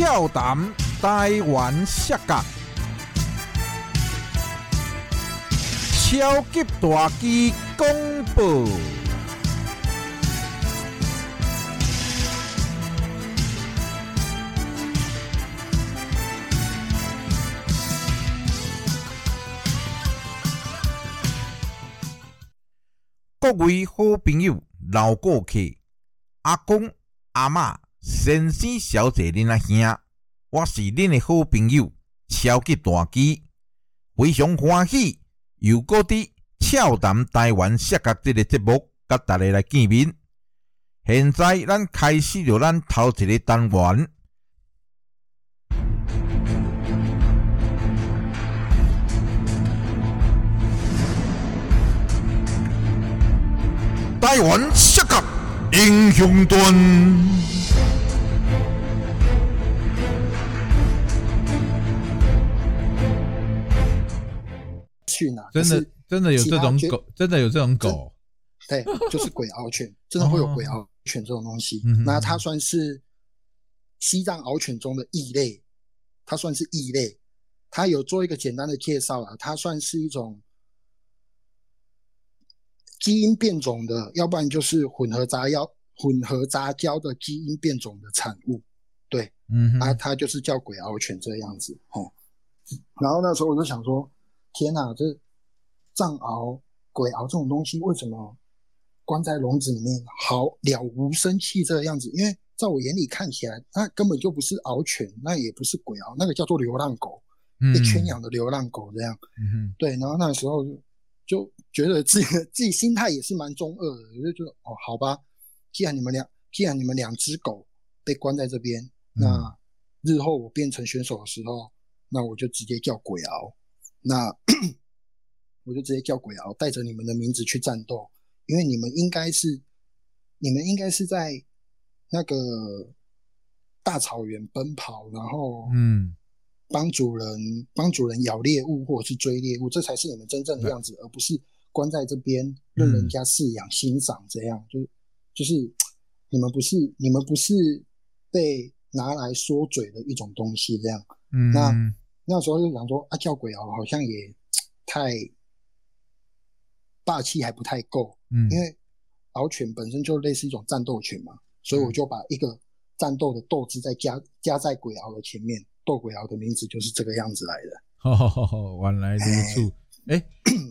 俏谈台湾摔角，超级大机公布。各位好朋友、老顾客、阿公、阿嬷、先生、小姐、恁阿兄，我是恁的好朋友超级大机，非常欢喜又搁伫俏谈台湾摔角即个节目，甲大家来见面。现在咱开始着咱头一个单元。台湾摔角英雄传，真的真的有这种狗，真的有这种狗，对，就是鬼獒犬，真的会有鬼獒犬这种东西。那它算是西藏獒犬中的异类，它算是异类。它有做一个简单的介绍啊，它算是一种基因变种的，要不然就是混合杂交、混合杂交的基因变种的产物。对，啊，嗯啊，它就是叫鬼獒犬这样子哦。然后那时候我就想说，天哪，这藏獒、鬼獒这种东西为什么关在笼子里面好了无生气这个样子？因为在我眼里看起来，那根本就不是獒犬，那也不是鬼獒，那个叫做流浪狗，嗯被圈养的流浪狗这样。嗯哼，对，然后那时候就就觉得自己 自己心态也是蛮中二的，我就觉得哦，好吧，既然你们两既然你们两只狗被关在这边，嗯那日后我变成选手的时候，那我就直接叫鬼獒，那 我就直接叫鬼獒，带着你们的名字去战斗，因为你们应该是你们应该是在那个大草原奔跑，然后嗯，帮主人帮主人咬猎物或者是追猎物，这才是你们真正的样子，而不是关在这边任人家饲养欣赏这样。就就是你们不是你们不是被拿来说嘴的一种东西这样。嗯，那那时候就想说啊，叫鬼獒好像也太霸气，还不太够，嗯，因为獒犬本身就类似一种战斗犬嘛，所以我就把一个战斗的斗字再加加在鬼獒的前面，斗鬼獒的名字就是这个样子来的。吼吼吼吼，原来如此。诶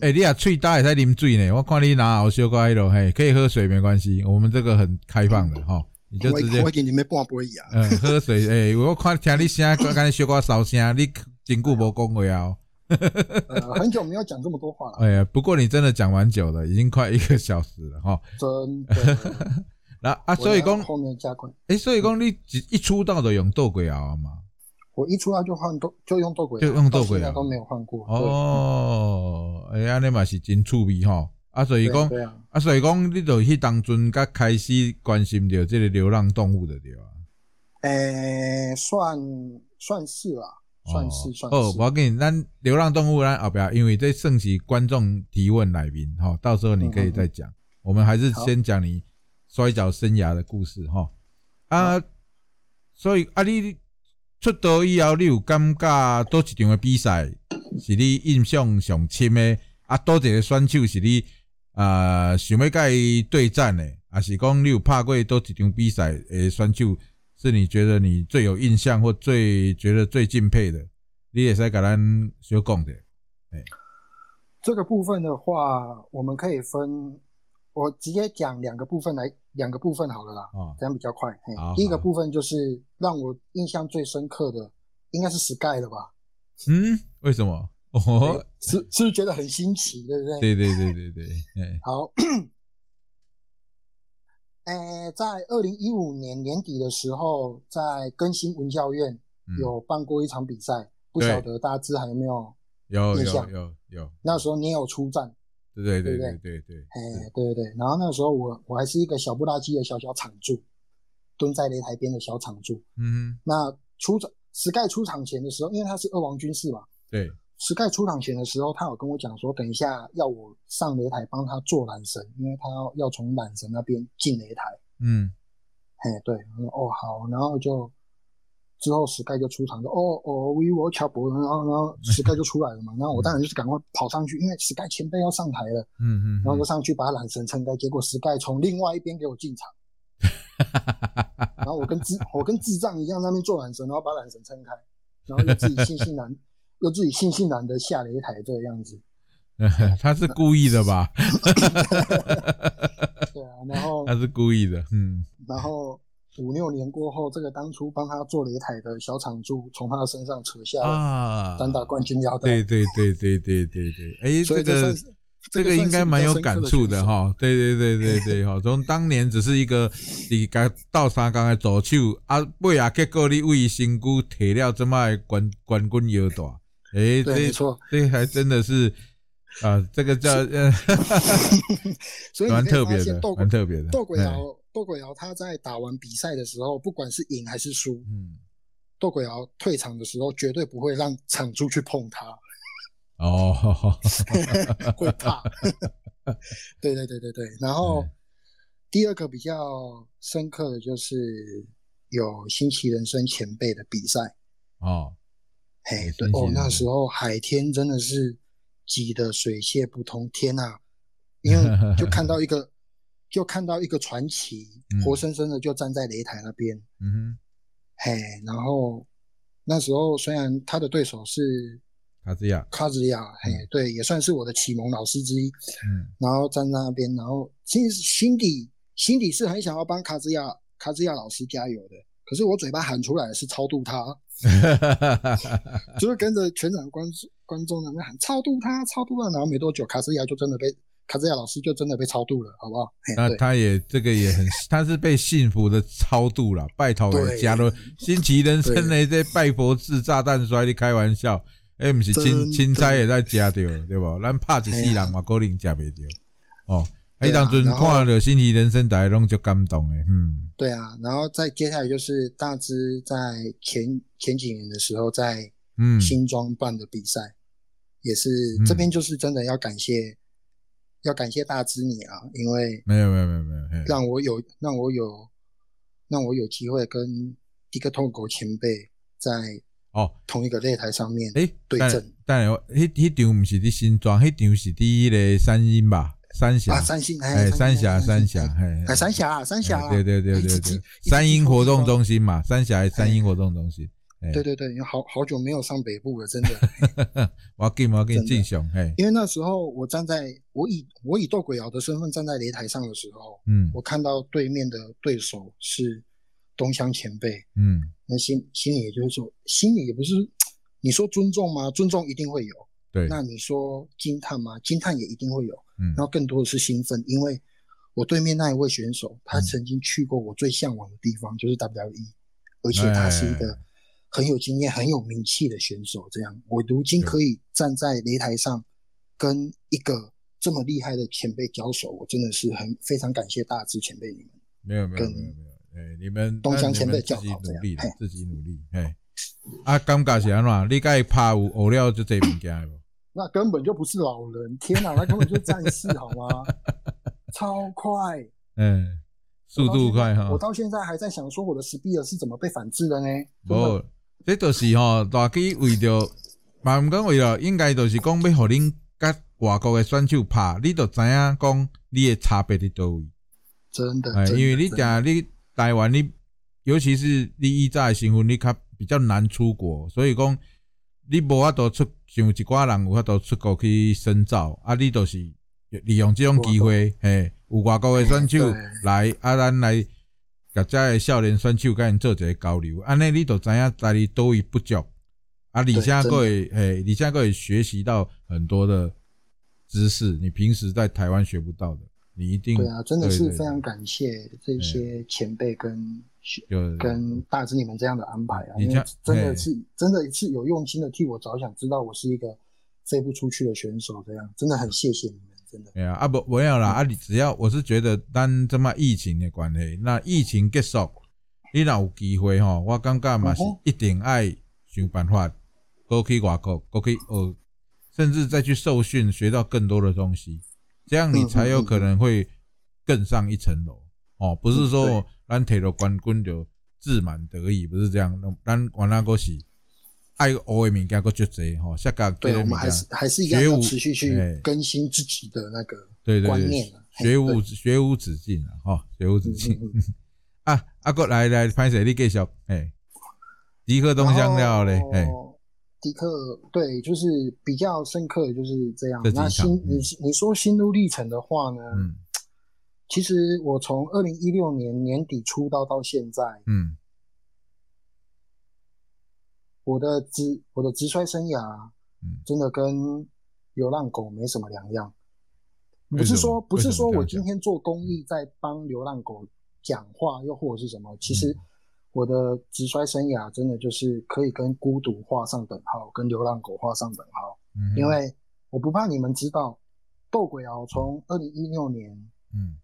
诶，你啊喙大也在啉水呢？我看你拿熬小可迄落，嘿，可以喝水没关系，我们这个很开放的哈，你就我直接我给你们半杯啊。嗯喝水。诶，我看听你声，刚刚小可烧声，你真久无讲话啊。呃，很久没有讲这么多话了，哎呀，不过你真的讲蛮久了，已经快一个小时了哈。真的。那啊，所以讲，后面加快。诶，所以讲你一一出道就用斗鬼熬嘛？我一出来就换斗，就用斗鬼，就用斗鬼现在都没有换过。哦，诶，安尼嘛是真趣味吼。啊，所以讲，对啊，啊，所以讲，你就去当阵甲开始关心着这个流浪动物的对吧？诶，算算是啦，算是算哦，是我。要紧，咱流浪动物咱后壁，因为这剩是观众提问来宾哈，到时候你可以再讲。我们还是先讲你摔跤生涯的故事哈。啊，所以啊，你出道以后，你有感觉倒一场的比赛是你印象上深的？啊，倒一个选手是你啊想要甲伊对战的，还是讲你有拍过倒一场比赛的选手？是你觉得你最有印象或最觉得最敬佩的，你也使甲咱小讲的。这个部分的话，我们可以分，我直接讲两个部分来，两个部分好了啦，啊这样比较快。第一个部分就是让我印象最深刻的，应该是 Sky 了吧？嗯，为什么？哦，是是不是觉得很新奇，对不对？对对对对对，哎，好，呃，在二零一五年年底的时候，在更新文教院嗯。有办过一场比赛，不晓得大家知还有没有？有有有有，那时候你也有出战，对对对对对？对对，哎，对对对。然后那时候我我还是一个小不拉几的小小场柱，蹲在擂台边的小场柱。嗯，那出场 Sky 出场前的时候，因为他是二王军士嘛对，，Sky 出场前的时候，他有跟我讲说，等一下要我上擂台帮他做缆绳，因为他要要从缆绳那边进擂台。嗯。哎，对，我说哦好，然后就之后石盖就出场，说哦哦，我我乔伯，然后然后石盖就出来了嘛，然后我当然就是赶快跑上去，因为石盖前辈要上台了，嗯嗯，然后就上去把缆绳撑开，结果石盖从另外一边给我进场，然后我跟智我跟智障一样在那边做缆绳，然后把缆绳撑开，然后又自己悻悻然又自己悻悻然的下了一台这个样子，他是故意的吧？对啊，然后他是故意的，嗯，然后。五六年过后，这个当初帮他做擂台的小厂柱从他的身上扯下啊，单打冠军腰带。对对对对对对对，哎，这个这个应该蛮有感触的哈。对对对对对哈，从当年只是一个你该到三缸的左手啊，尾啊结果你为身躯提了这么冠冠军腰带，哎，没错，这还真的是啊，这个叫呃，所以蛮特别的，蛮特别的，斗鬼窑。窦鬼尧他在打完比赛的时候，不管是赢还是输，嗯，窦鬼尧退场的时候绝对不会让场主去碰他。哦，会怕。对对对对对。然后第二个比较深刻的就是有新奇人生前辈的比赛。哦，嘿，对哦，那时候海天真的是挤得水泄不通，天呐！因为就看到一个。就看到一个传奇，活生生的就站在擂台那边。嗯哼，嘿，然后那时候虽然他的对手是卡兹亚，卡兹亚，嘿，对，也算是我的启蒙老师之一。嗯，然后站在那边，然后其实心底心底是很想要帮卡兹亚卡兹亚老师加油的，可是我嘴巴喊出来是超度他，就是跟着全场观观众那边喊超度他，超度他，然后没多久卡斯亚就真的被。卡斯亚老师就真的被超度了，好不好？那他也这个也很，他是被幸福的超度了，拜托加入新奇人生的这拜佛式炸弹摔，的开玩笑？哎，不是钦钦差也在加掉，对不？咱怕一世人嘛，可能加不掉。哦，哎，当阵看了新奇人生，大家拢就感动诶，嗯。对啊，然后再接下来就是大芝在前前几年的时候在嗯新庄办的比赛，也是这边就是真的要感谢。要感谢大芝你啊，因为没有没有没有没有，让我有让我有让我有机会跟一个透狗前辈在哦同一个擂台上面诶对阵。但系迄迄场毋是伫新庄，迄场是伫迄个三星吧？三峡啊，三星哎，三峡三峡哎，三峡三峡，对对对对对，三英活动中心嘛，三峡三英活动中心。对对对，因为好好久没有上北部了，真的。我要给我要给你敬雄，嘿。因为那时候我站在我以我以斗鬼瑶的身份站在擂台上的时候，嗯，我看到对面的对手是东乡前辈，嗯，那心心里也就是说，心里也不是你说尊重吗？尊重一定会有，对。那你说惊叹吗？惊叹也一定会有，嗯。然后更多的是兴奋，因为我对面那一位选手，他曾经去过我最向往的地方，就是 WWE，而且他是一个。很有经验、很有名气的选手，这样我如今可以站在擂台上，跟一个这么厉害的前辈交手，我真的是很非常感谢大志前辈你们。没有没有没有没有，哎，你们东乡前辈自己努力，自己努力，哎，啊，感觉是安怎？你该拍有学了就这物件不？那根本就不是老人，天哪，那根本就是战士，好吗？超快，嗯，速度快哈！我到现在还在想说我的 speed 是怎么被反制的呢？不。这就是吼，大家为着，嘛毋讲为了，应该就是讲要互恁甲外国的选手拍，你就知影讲你的差别伫倒位。真的，因为你讲你台湾，你尤其是你以早的身份，你较比较难出国，所以讲你无法度出像一寡人有法度出国去深造，啊，你就是利用这种机会，嘿，有外国的选手来，啊，咱来。甲遮的少年选手甲因做一个交流，安尼你都知影在你多位不足，啊，而且佫会嘿，而且佫会学习到很多的知识，你平时在台湾学不到的，你一定对啊，真的是非常感谢这些前辈跟跟大致你们这样的安排啊，因为真的是真的是有用心的替我着想，知道我是一个飞不出去的选手，这样真的很谢谢你们。真的对啊，啊不没有啦，啊你只要我是觉得，咱这么疫情的关系，那疫情结束，你若有机会吼，我感觉嘛是一定爱想办法，过去外国，过去呃，甚至再去受训，学到更多的东西，这样你才有可能会更上一层楼哦。不是说咱摕到冠军就自满得意，不是这样。咱完那个是爱学的物件个足侪吼，下个对，我们还是还是一样要持续去更新自己的那个观念学无学无止境啊，哈，学无止境。啊，阿哥来来，潘水你继续，哎，迪克东香料嘞，哎。迪克对，就是比较深刻，就是这样。那心你你说心路历程的话呢？嗯，其实我从二零一六年年底出道到现在，嗯，我的直我的直摔生涯，嗯，真的跟流浪狗没什么两样。不是说不是说我今天做公益在帮流浪狗讲话，又或者是什么，其实。我的直摔生涯真的就是可以跟孤独画上等号，跟流浪狗画上等号。嗯，因为我不怕你们知道，斗鬼啊，从二零一六年，嗯，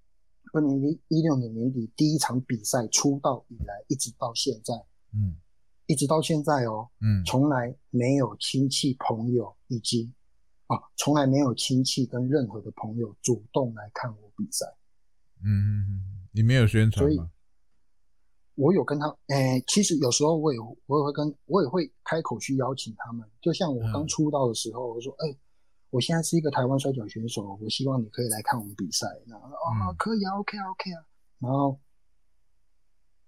二零一一六年年底第一场比赛出道以来，一直到现在，嗯，一直到现在哦，嗯，从来没有亲戚朋友以及啊，从来没有亲戚跟任何的朋友主动来看我比赛。嗯嗯嗯，你没有宣传吗？我有跟他，诶，其实有时候我也我也会跟我也会开口去邀请他们，就像我刚出道的时候，我说，哎，我现在是一个台湾摔跤选手，我希望你可以来看我们比赛。然后啊，可以啊，OK 啊，OK 啊。然后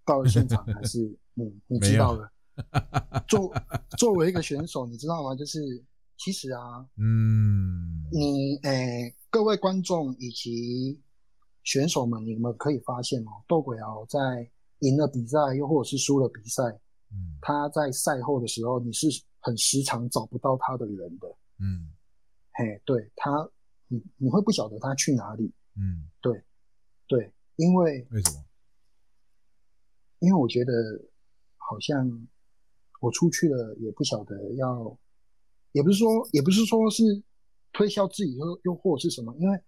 到了现场还是，嗯，你知道了。作 作为一个选手，你知道吗？就是其实啊，嗯，你诶，各位观众以及选手们，你们可以发现哦，斗鬼瑶在。赢了比赛，又或者是输了比赛，嗯，他在赛后的时候，你是很时常找不到他的人的，嗯，嘿，对他，你你会不晓得他去哪里，嗯，对，对，因为为什么？因为我觉得好像我出去了，也不晓得要，也不是说，也不是说是推销自己，又又或者是什么，因为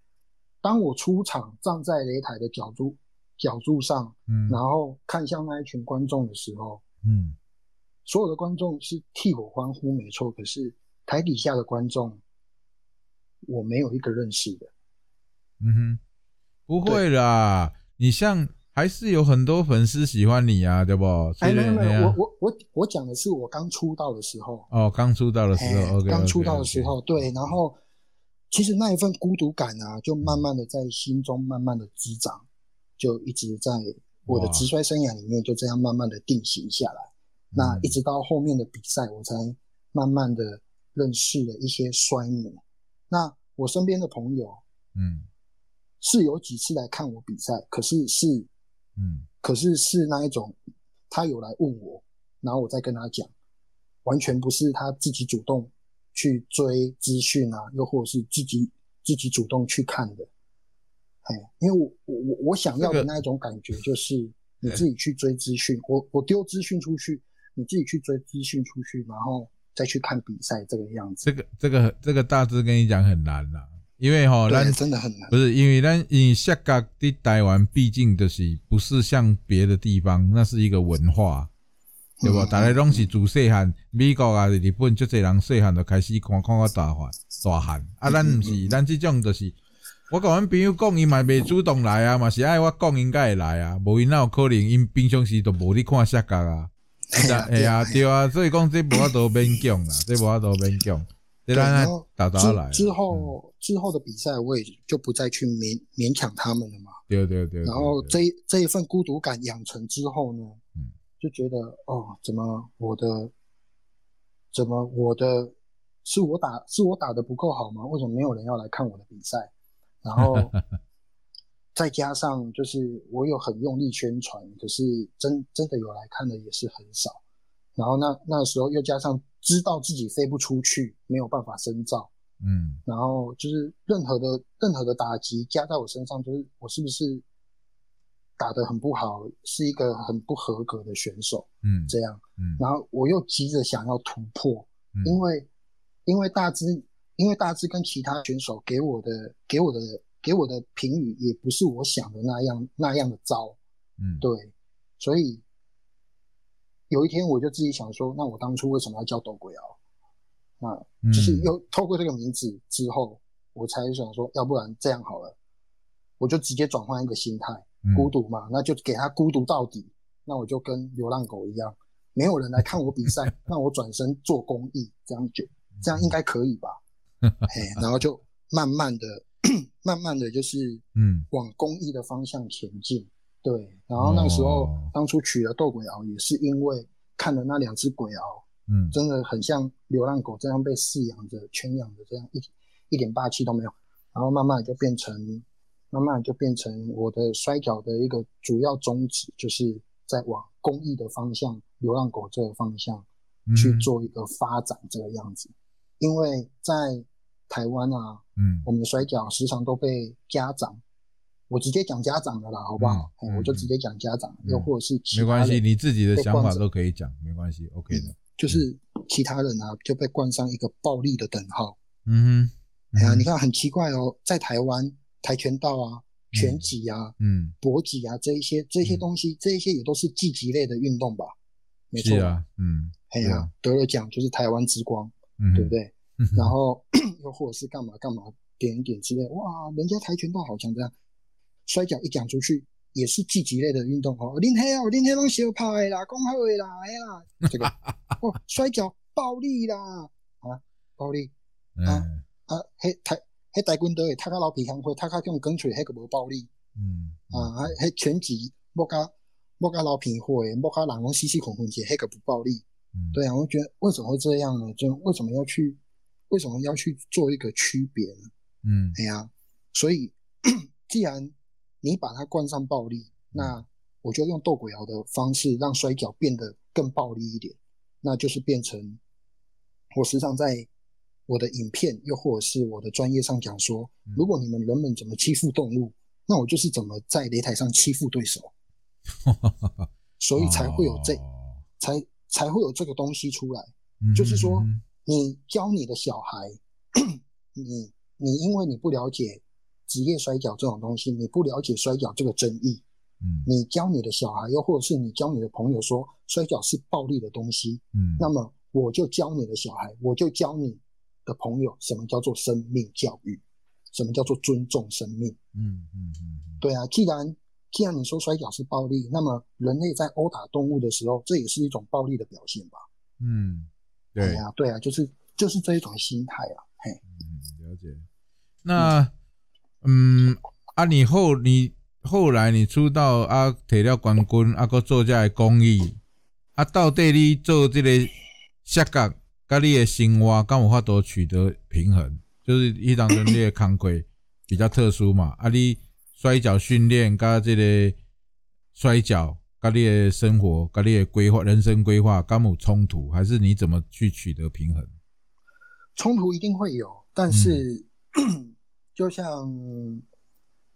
当我出场站在擂台的角度。角柱上，嗯，然后看向那一群观众的时候，嗯，所有的观众是替我欢呼，没错。可是台底下的观众，我没有一个认识的。嗯哼，不会啦，你像还是有很多粉丝喜欢你啊，对不？哎，没有没有，我我我我讲的是我刚出道的时候。哦，刚出道的时候，刚出道的时候，对。然后其实那一份孤独感啊，就慢慢的在心中慢慢的滋长。就一直在我的直摔生涯里面就这样慢慢的定型下来，那一直到后面的比赛，我才慢慢的认识了一些摔模。那我身边的朋友，嗯，是有几次来看我比赛，可是是，嗯，可是是那一种，他有来问我，然后我再跟他讲，完全不是他自己主动去追资讯啊，又或者是自己自己主动去看的。哎，因为我我我我想要的那一种感觉，就是 你自己去追资讯，我我丢资讯出去，你自己去追资讯出去，然后再去看比赛这个样子。这个这个这个大致跟你讲很难啦，因为哈，咱真的很难。不是因为咱以下个的台湾，毕竟就是不是像别的地方，那是一个文化，对不？大家拢是自细汉，美国啊、日本，就这人细汉就开始看看个大汉大汉，啊，咱毋是，咱即种就是。我甲阮朋友讲，伊嘛未主动来啊，嘛是爱我讲，应该会来啊。无伊哪有可能？因平常时都无咧看摔角啊。哎呀，对啊，所以讲这无法度勉强啦，这无法度勉强。然后打打来之后，之后的比赛我也就不再去勉勉强他们了嘛。对对对。然后这这一份孤独感养成之后呢，嗯，就觉得哦，怎么我的，怎么我的，是我打是我打的不够好吗？为什么没有人要来看我的比赛？然后再加上，就是我有很用力宣传，可是真真的有来看的也是很少。然后那那时候又加上知道自己飞不出去，没有办法深造，嗯，然后就是任何的任何的打击加在我身上，就是我是不是打得很不好，是一个很不合格的选手，嗯，这样，嗯，然后我又急着想要突破，因为因为大致。因为大致跟其他选手给我的、给我的、给我的评语也不是我想的那样那样的糟，嗯，对，所以有一天我就自己想说，那我当初为什么要叫斗鬼瑶？那就是又透过这个名字之后，我才想说，要不然这样好了，我就直接转换一个心态，孤独嘛，那就给他孤独到底，那我就跟流浪狗一样，没有人来看我比赛，那我转身做公益，这样就这样应该可以吧？嘿，然后就慢慢的、慢慢的就是嗯往公益的方向前进。对，然后那时候、哦当初取了斗鬼獒，也是因为看了那两只鬼獒，嗯真的很像流浪狗这样被饲养着、圈养着，这样一一点霸气都没有。然后慢慢就变成，慢慢就变成我的摔跤的一个主要宗旨，就是在往公益的方向、流浪狗这个方向嗯去做一个发展，这个样子。因为在台湾啊，嗯我们的摔跤时常都被家长，我直接讲家长的啦，好不好？我就直接讲家长，又或者是没关系，你自己的想法都可以讲，没关系，OK 的。就是其他人啊就被冠上一个暴力的等号。嗯哼，哎呀，嗯你看很奇怪哦，在台湾跆拳道啊、拳击啊、嗯，搏击啊这一些这些嗯东西，这一些也都是竞技类的运动吧？没错啊，嗯，哎呀得了奖就是台湾之光，嗯，对不对？然后 又或者是干嘛干嘛点一点之类，哇，人家跆拳道好像这样，摔跤一讲出去也是竞技类的运动哦。恁黑哦，恁黑拢小拍的啦，讲好的啦，哎啦，这个 哦，摔跤暴力啦，啊，暴力嗯啊，迄跆迄跆拳道的，踢到老皮香灰，踢到用钢锤，迄个无暴力嗯啊，迄迄拳击莫甲莫甲老皮灰，莫甲人拢死死混混些，迄个不暴力。嗯，对啊，我觉得为什么会这样呢？就为什么要去为什么要去做一个区别呢？嗯。哎呀，所以 既然你把它冠上暴力，那我就用斗鬼窑的方式让摔跤变得更暴力一点，那就是变成我时常在我的影片又或者是我的专业上讲说，嗯如果你们人们怎么欺负动物，那我就是怎么在擂台上欺负对手，所以才会有这哦。才才会有这个东西出来。嗯就是说嗯你教你的小孩，你你因为你不了解职业摔跤这种东西，你不了解摔跤这个争议，嗯你教你的小孩，又或者是你教你的朋友说摔跤是暴力的东西，嗯，那么我就教你的小孩，我就教你的朋友什么叫做生命教育，什么叫做尊重生命。嗯嗯嗯对啊，既然既然你说摔跤是暴力，那么人类在殴打动物的时候，这也是一种暴力的表现吧？嗯，对，呀啊，对啊，就是就是这一种心态啊，嘿。嗯，了解。那嗯啊，你后你后来你出道啊，摕了冠军啊，搁做这个公益啊，到底你做这个摔角，甲你的生活敢有法度取得平衡？就是迄当中你的工课比较特殊嘛，啊，你摔跤训练甲这个摔跤。甲你的生活、甲你的规划、人生规划，敢有冲突，还是你怎么去取得平衡？冲突一定会有，但是、就 像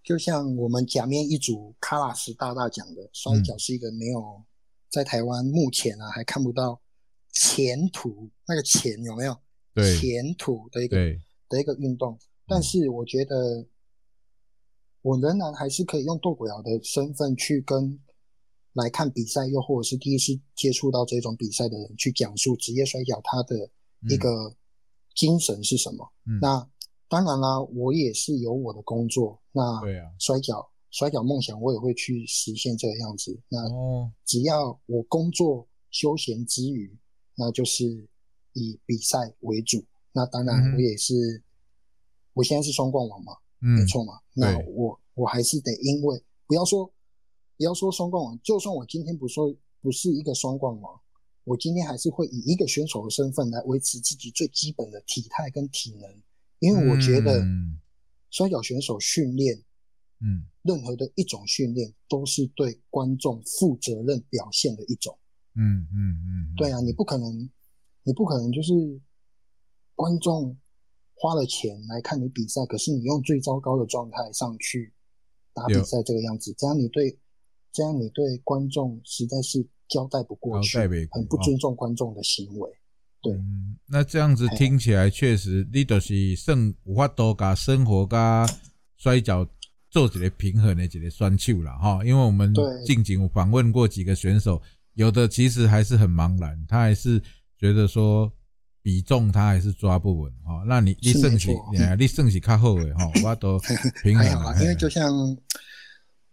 就像我们假面一族卡拉斯大大讲的，摔跤是一个没有在台湾目前啊还看不到前途，那个前有没有？对。前途的一个对，的一个运动？但是我觉得我仍然还是可以用斗鬼瑶的身份去跟来看比赛，又或者是第一次接触到这种比赛的人去讲述职业摔跤他的一个精神是什么。嗯那当然啦，我也是有我的工作，那摔跤摔跤梦想我也会去实现这个样子。那哦，只要我工作休闲之余，那就是以比赛为主。那当然我也是，我现在是双冠王嘛，嗯，没错嘛。那我我还是得因为不要说不要说双冠王，就算我今天不说不是一个双冠王，我今天还是会以一个选手的身份来维持自己最基本的体态跟体能，因为我觉得嗯。摔跤选手训练嗯。任何的一种训练都是对观众负责任表现的一种。嗯嗯嗯，对啊，你不可能，你不可能就是观众花了钱来看你比赛，可是你用最糟糕的状态上去打比赛这个样子，这样你对这样你对观众实在是交代不过去交代不，很不尊重观众的行为。对嗯，那这样子听起来确实，你就是算有法度甲生活甲摔跤做一个平衡的一个选手了哈。因为我们对近景有访问过几个选手，有的其实还是很茫然，他还是觉得说比重他还是抓不稳哈。那你你是算是没错哎你算是较好的哈，我都平衡啦还好啦，因为就像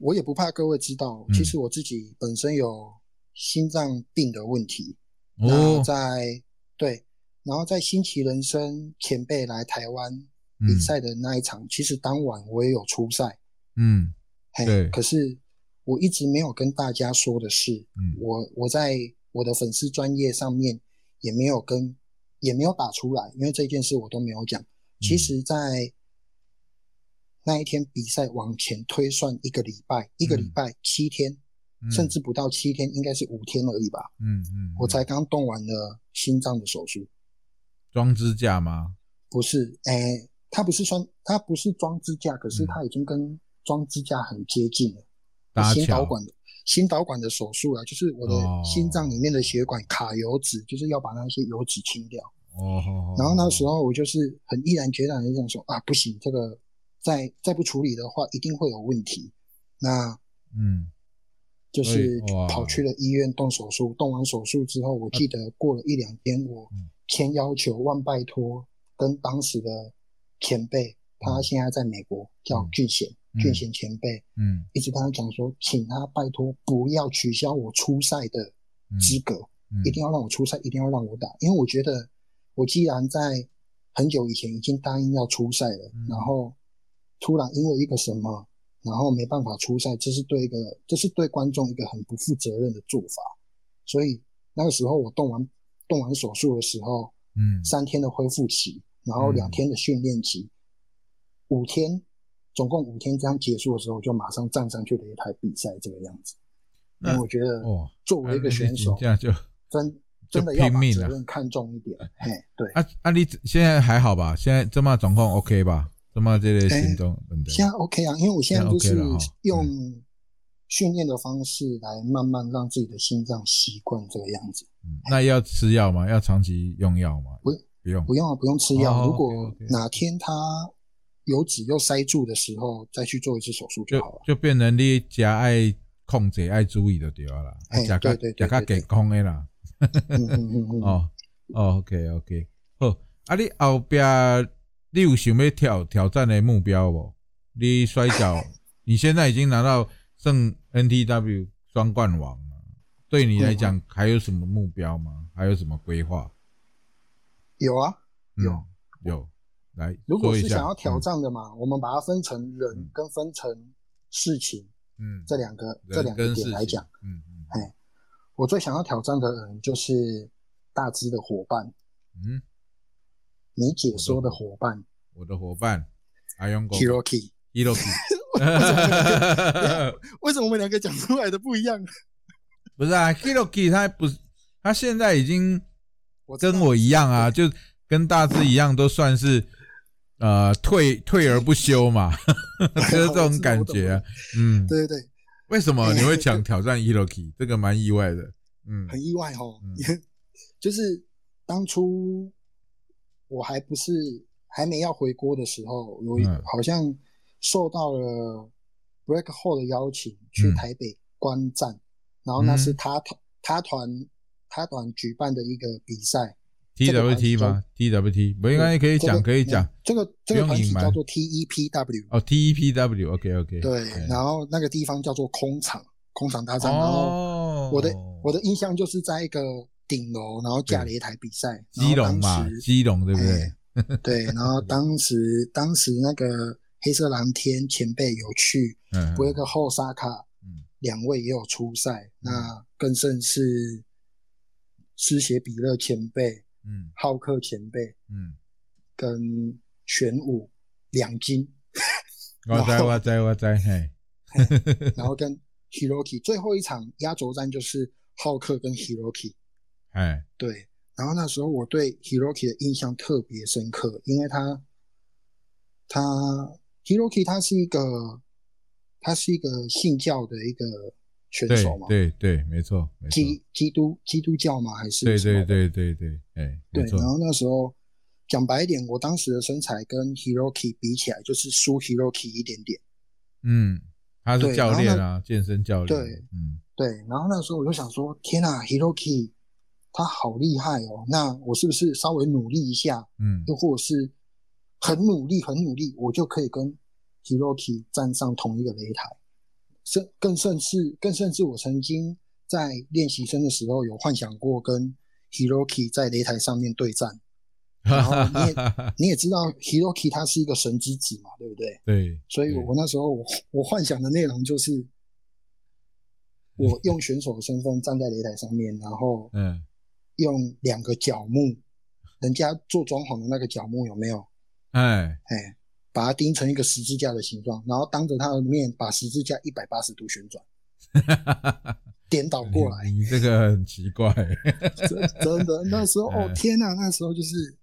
我也不怕各位知道，嗯其实我自己本身有心脏病的问题。然后，在对，然后在新奇人生前辈来台湾比嗯赛的那一场，其实当晚我也有出赛，嗯嘿对。可是我一直没有跟大家说的是，嗯。我我在我的粉丝专业上面也没有跟也没有打出来，因为这件事我都没有讲。其实，在那一天比赛往前推算一个礼拜，一个礼拜七天，嗯甚至不到七天，应该是五天而已吧。嗯嗯，我才刚动完了心脏的手术，装支架吗？不是，诶，它不是装，它不是装支架，可是嗯它已经跟装支架很接近了。心导管的心导管的手术啊，就是我的哦心脏里面的血管卡油脂，就是要把那些油脂清掉。哦，然后那时候我就是很毅然决然的想说啊，不行，这个再再不处理的话，一定会有问题。那嗯就是跑去了医院动手术，动完手术之后，我记得过了一两天，我千要求万拜托跟当时的前辈，他嗯现在在美国叫嗯俊贤，嗯俊贤前辈，嗯一直跟他讲说，请他拜托不要取消我出赛的资格，嗯一定要让我出赛，一定要让我打，因为我觉得我既然在很久以前已经答应要出赛了，嗯然后突然因为一个什么，然后没办法出赛，这是对一个这是对观众一个很不负责任的做法，所以那个时候我动完动完手术的时候，嗯三天的恢复期，然后两天的训练期，五天，总共五天这样结束的时候，就马上站上去擂台比赛这个样子。那我觉得哦，作为一个选手，这样就真真的要把拼命了责任看重一点。嘿，对，啊啊！你现在还好吧？现在这么状况 OK 吧？这么这类行动现在 OK 啊，因为我现在就是用训练的方式来慢慢让自己的心脏习惯这个样子。嗯那要吃药吗？要长期用药吗？不不用不用啊，不用吃药。哦如果哪天它油脂又塞住的时候，再去做一次手术就就好了。就变成你加爱控制爱注意就对了啦，对对对加较对对健康的啦。嗯嗯嗯嗯。哦哦，OK OK，好，啊，你后壁你有想要挑挑战的目标不？你摔跤，你现在已经拿到胜 NTW 双冠王了，对你来嗯讲还有什么目标吗？还有什么规划？有啊，嗯有。有，来如果是想要挑，战的嘛，我们把它分成人嗯。跟分成事情嗯，这两个人这两个点来讲，，嗯嗯。哎我最想要挑战的人就是大只的伙伴，嗯，你解说的伙伴。我的伙伴阿勇哥。Hiroki。Hiroki，为什么我们两个讲出来的不一样？不是啊，Hiroki 他不是，他现在已经我跟我一样啊，就跟大致一样，都算是呃退退而不休嘛，就是这种感觉啊。嗯，对对对，为什么 你会想挑战 Hiroki？这个蛮意外的。嗯。很意外哦。嗯，就是当初我还不是还没要回国的时候，有一嗯好像受到了 Break Hall 的邀请去嗯台北观战，然后那是嗯他团他团他团举办的一个比赛。TWT 吗？TWT 不应该可以讲，可以讲。这个这个团体叫做 TEPW，哦，TEPW，OK OK。对，然后那个地方叫做空场，空场大战。然后哦，我的我的印象就是在一个顶楼，然后架了一台比赛，基隆嘛，基隆对不对？对？对，然后当时当时那个黑色蓝天前辈有去，嗯，博个后沙卡嗯两位也有出赛，那更甚是失血比勒前辈、嗯浩克前辈嗯，跟玄武两金，我在我在我在，嘿，然后跟 Hiroki 最后一场压轴战就是浩克跟 Hiroki。哎，对，然后那时候我对 Hiroki 的印象特别深刻，因为他他 Hiroki 他是一个他是一个信教的一个选手嘛，对对，没错没错，基基督基督教嘛？还是对对对对对，哎，对，然，后那时候讲白一点，我当时的身材跟 Hiroki 比起来，就是输 Hiroki 一点点。嗯，他是教练啊，健身教练，对嗯对，然后那时候我就想说，天呐 h i r o k i 他好厉害哦，那我是不是稍微努力一下，嗯又或者是很努力很努力，我就可以跟 Hiroki 站上同一个擂台？甚更甚至更甚至，我曾经在练习生的时候有幻想过跟 Hiroki 在擂台上面对战，然后你也你也知道 Hiroki 他是一个神之子嘛，对不对？对，所以我那时候我我幻想的内容就是，我用选手的身份站在擂台上面，然后嗯用两个角木，人家做装潢的那个角木有没有？哎，哎，把它钉成一个十字架的形状，然后当着他的面把十字架一百八十度旋转，颠倒过来。你这个很奇怪，真真的，那时候 哦嗯天哪，那时候就是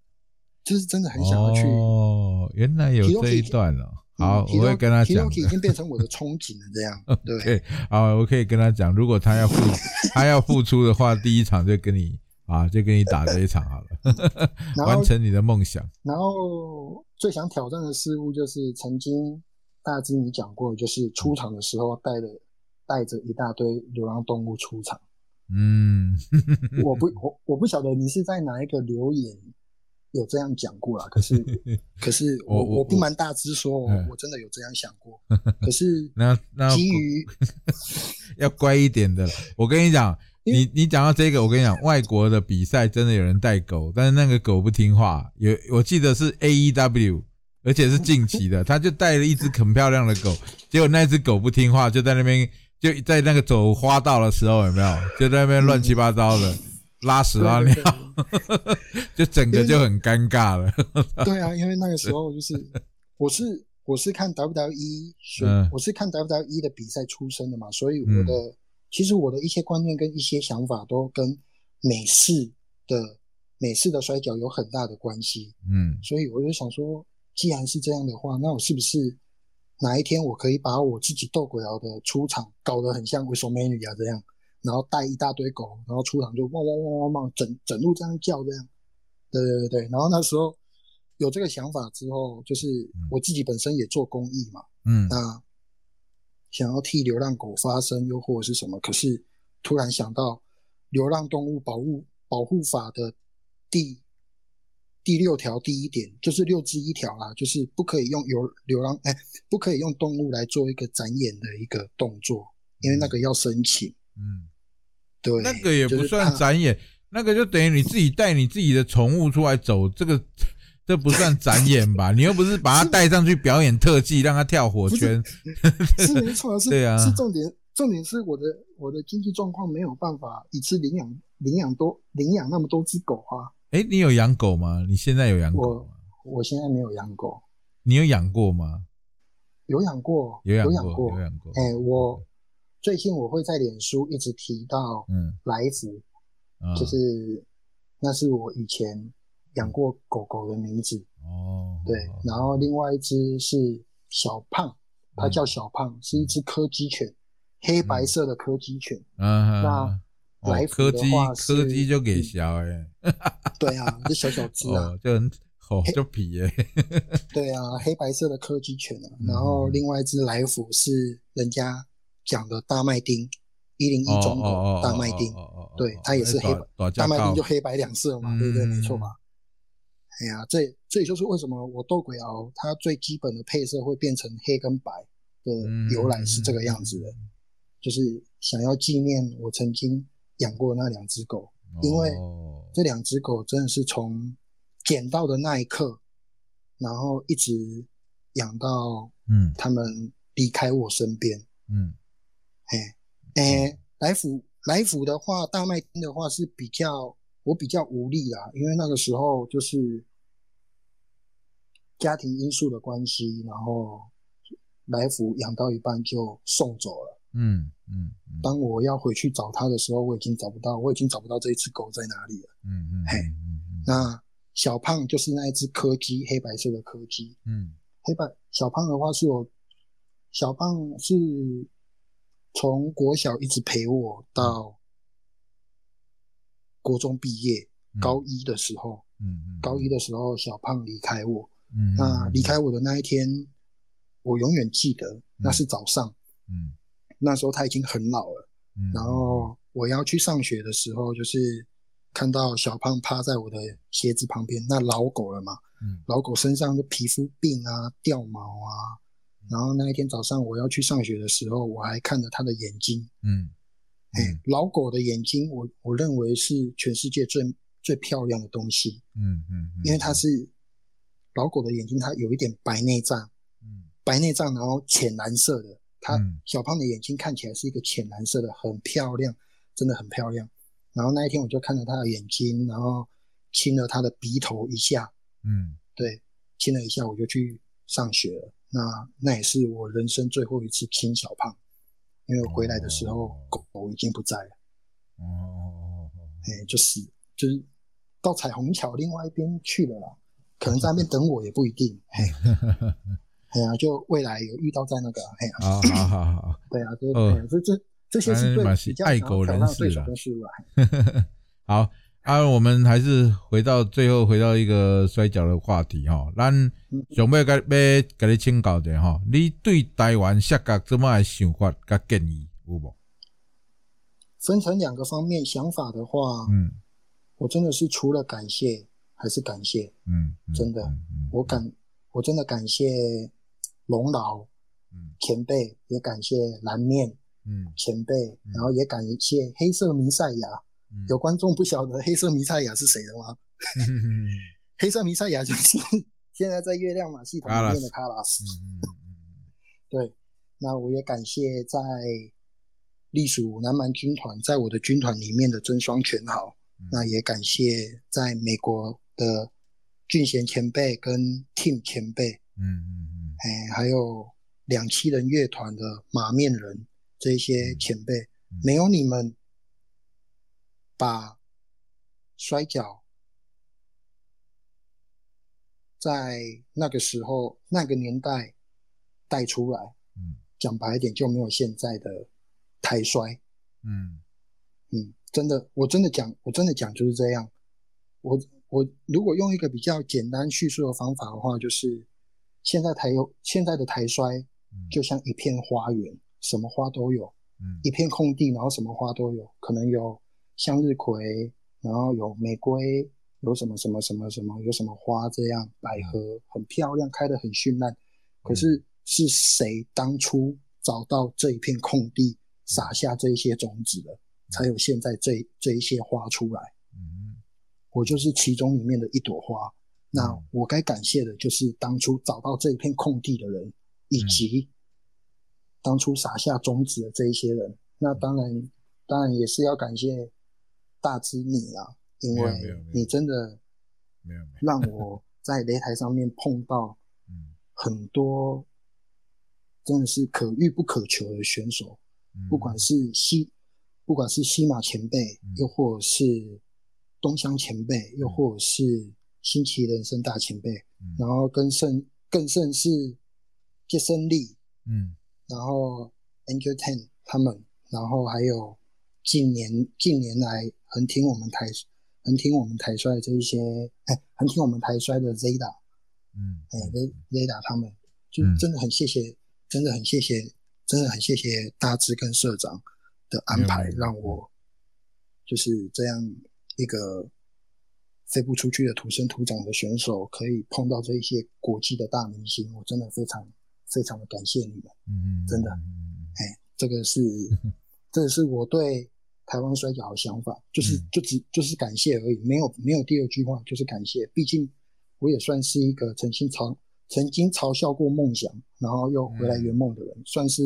就是真的很想要去。哦，原来有这一段了。好，嗯我会跟他讲已经变成我的憧憬了，这样 对。好，我可以跟他讲，如果他要付他要付出的话，第一场就跟你啊，就跟你打这一场好了，完成你的梦想。然后最想挑战的事物就是曾经大致你讲过，就是出场的时候带着带着一大堆流浪动物出场。嗯，我不我我不晓得你是在哪一个留言有这样讲过啦，可是 可是我我不瞒大师说，嗯我真的有这样想过。可是那那基于要乖一点的。我跟你讲，你你讲到这个，我跟你讲，外国的比赛真的有人带狗，但是那个狗不听话。有我记得是 A E W，而且是近期的，他就带了一只很漂亮的狗，结果那只狗不听话，就在那边就在那个走花道的时候，有没有？就在那边乱七八糟的拉屎拉尿，就整个就很尴尬了。对啊，因为那个时候就是我是我是看 WWE，所以嗯我是看 WWE 的比赛出身的嘛，所以我的、其实我的一些观念跟一些想法都跟美式的美式的摔跤有很大的关系，嗯。所以我就想说，既然是这样的话，那我是不是哪一天我可以把我自己斗鬼瑶的出场搞得很像维索美女啊这样，然后带一大堆狗，然后出场就汪汪汪汪汪，整整路这样叫这样，对对对对，然后那时候有这个想法之后，就是我自己本身也做公益嘛，嗯。那想要替流浪狗发声，又或者是什么，可是突然想到《流浪动物保护保护法》的第第六条第一点，就是六之一条啦，就是不可以用流流浪哎，不可以用动物来做一个展演的一个动作，因为那个要申请。嗯，对，那个也不算展演，那个就等于你自己带你自己的宠物出来走，这个这不算展演吧？你又不是把它带上去表演特技，让它跳火圈。是 没错，是对啊是重点，重点是我的我的经济状况没有办法一次领养领养多领养那么多只狗啊。哎，你有养狗吗？你现在有养狗吗？我现在没有养狗，你有养过吗？有养过，有养养过，有养过。哎、我最近我会在脸书一直提到嗯，来福，啊就是那是我以前养过狗狗的名字。哦，对，然后另外一只是小胖，它叫小胖，是一只柯基犬，黑白色的柯基犬。嗯，那哦来福的柯基话是柯基就给小哎，对啊，这小小只啊，哦，就很哦就皮耶，对啊，黑白色的柯基犬啊。嗯然后另外一只来福是人家讲的大麦丁，一零一哦中狗大麦丁。对哦它也是黑白大麦丁就黑白两色嘛，嗯对不对？没错吧？哎呀，这这也就是为什么我斗鬼鳌它最基本的配色会变成黑跟白的由来是这个样子的，就是想要纪念我曾经养过那两只狗，因为哦这两只狗真的是从捡到的那一刻，然后一直养到嗯它们离开我身边。嗯哎哎，来福来福的话，大麦町的话是比较我比较无力啦，因为那个时候就是家庭因素的关系，然后来福养到一半就送走了。嗯嗯嗯当我要回去找他的时候，我已经找不到，我已经找不到这一只狗在哪里了。嗯嗯嘿嗯嗯那小胖就是那一只柯基，黑白色的柯基。嗯黑白小胖的话是我，小胖是从国小一直陪我到国中毕业，嗯高一的时候，嗯嗯高一的时候小胖离开我。嗯那离开我的那一天，我永远记得，那是早上，嗯。那时候他已经很老了。嗯。然后我要去上学的时候，就是看到小胖趴在我的鞋子旁边，那老狗了嘛，嗯。老狗身上就皮肤病啊、掉毛啊。然后那一天早上我要去上学的时候，我还看着他的眼睛，嗯。哎，老狗的眼睛，我我认为是全世界最最漂亮的东西。嗯嗯，因为它是老狗的眼睛，它有一点白内障，嗯。白内障，然后浅蓝色的，它嗯。小胖的眼睛看起来是一个浅蓝色的，很漂亮，真的很漂亮。然后那一天我就看着它的眼睛，然后亲了它的鼻头一下，嗯。对，亲了一下，我就去上学了。那那也是我人生最后一次亲小胖，因为回来的时候哦。狗已经不在了，哦，哎，就是，就是到彩虹桥另外一边去了啦，可能在那边等我也不一定，嘿，哎呀，就未来有遇到在那个，哎呀，好好好好，对啊，对哦。哎呀这这这些是比较爱狗人士啦对手跟事物啊，好啊，我们还是回到最后，回到一个摔跤的话题哈。咱嗯想要甲要甲你请教者哈，你对台湾摔角怎么的想法甲建议有无？分成两个方面想法的话，嗯。我真的是除了感谢还是感谢，嗯，嗯真的我感我真的感谢龙老嗯前辈，也感谢蓝面嗯前辈，嗯然后也感谢黑色弥赛亚。嗯有观众不晓得黑色弥赛亚是谁的吗？嗯 黑色弥赛亚就是 现在在月亮马系统里面的卡拉斯。嗯 对，那我也感谢在隶属南蛮军团，在我的军团里面的真双全好。嗯那也感谢在美国的俊贤前辈跟 Tim 前辈，嗯嗯哎，还有两栖人乐团的马面人这些前辈，嗯。没有你们把摔跤在那个时候那个年代带出来，嗯。讲白一点就没有现在的台摔。嗯。嗯，真的，我真的讲，我真的讲就是这样。我我如果用一个比较简单叙述的方法的话，就是现在台有现在的台摔嗯，就像一片花园，什么花都有，嗯一片空地，然后什么花都有，可能有向日葵，然后有玫瑰，有什么什么什么什么，有什么花这样，百合很漂亮，开得很绚烂。可是是谁当初找到这一片空地，撒下这一些种子的，才有现在这这一些花出来？嗯我就是其中里面的一朵花。那嗯。我该感谢的就是当初找到这一片空地的人，以嗯。及当初撒下种子的这一些人。那当然，当然也是要感谢大之你啊，因为你真的让我 在擂台上面碰到嗯。很多真的是可遇不可求的选手，嗯。不管是西，不管是西马前辈嗯，又或者是东乡前辈，又或者是新奇人生大前辈，嗯。然后更甚更甚是杰森利，嗯然后 Angel Ten 他们，然后还有近年近年来很听我们台很听我们台衰的这一些，哎，很听我们台衰的 Zeta，嗯哎，Z Zeta 他们，就嗯。真的很谢谢，真的很谢谢，真的很谢谢大志跟社长的安排让我就是这样一个飞不出去的土生土长的选手，可以碰到这一些国际的大明星，我真的非常非常的感谢你们。嗯真的这个是，这个是我对台湾摔跤的想法，就是嗯就只就是感谢而已，没有没有第二句话，就是感谢。毕竟我也算是一个曾经嘲曾经嘲笑过梦想，然后又回来圆梦的人，算是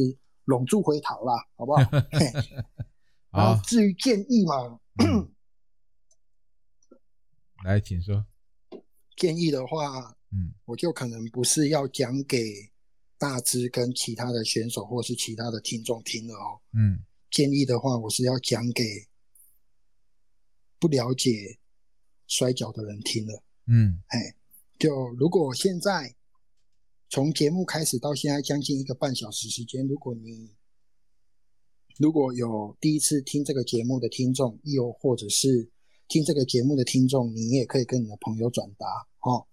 拢住回逃啦，好不好？然好后，至于建议嘛，嗯 来，请说。建议的话，嗯我就可能不是要讲给大只跟其他的选手或是其他的听众听了哦。嗯建议的话，我是要讲给不了解摔跤的人听的。嗯哎，就如果现在从节目开始到现在将近一个半小时时间，如果你如果有第一次听这个节目的听众，又或者是听这个节目的听众，你也可以跟你的朋友转达哦。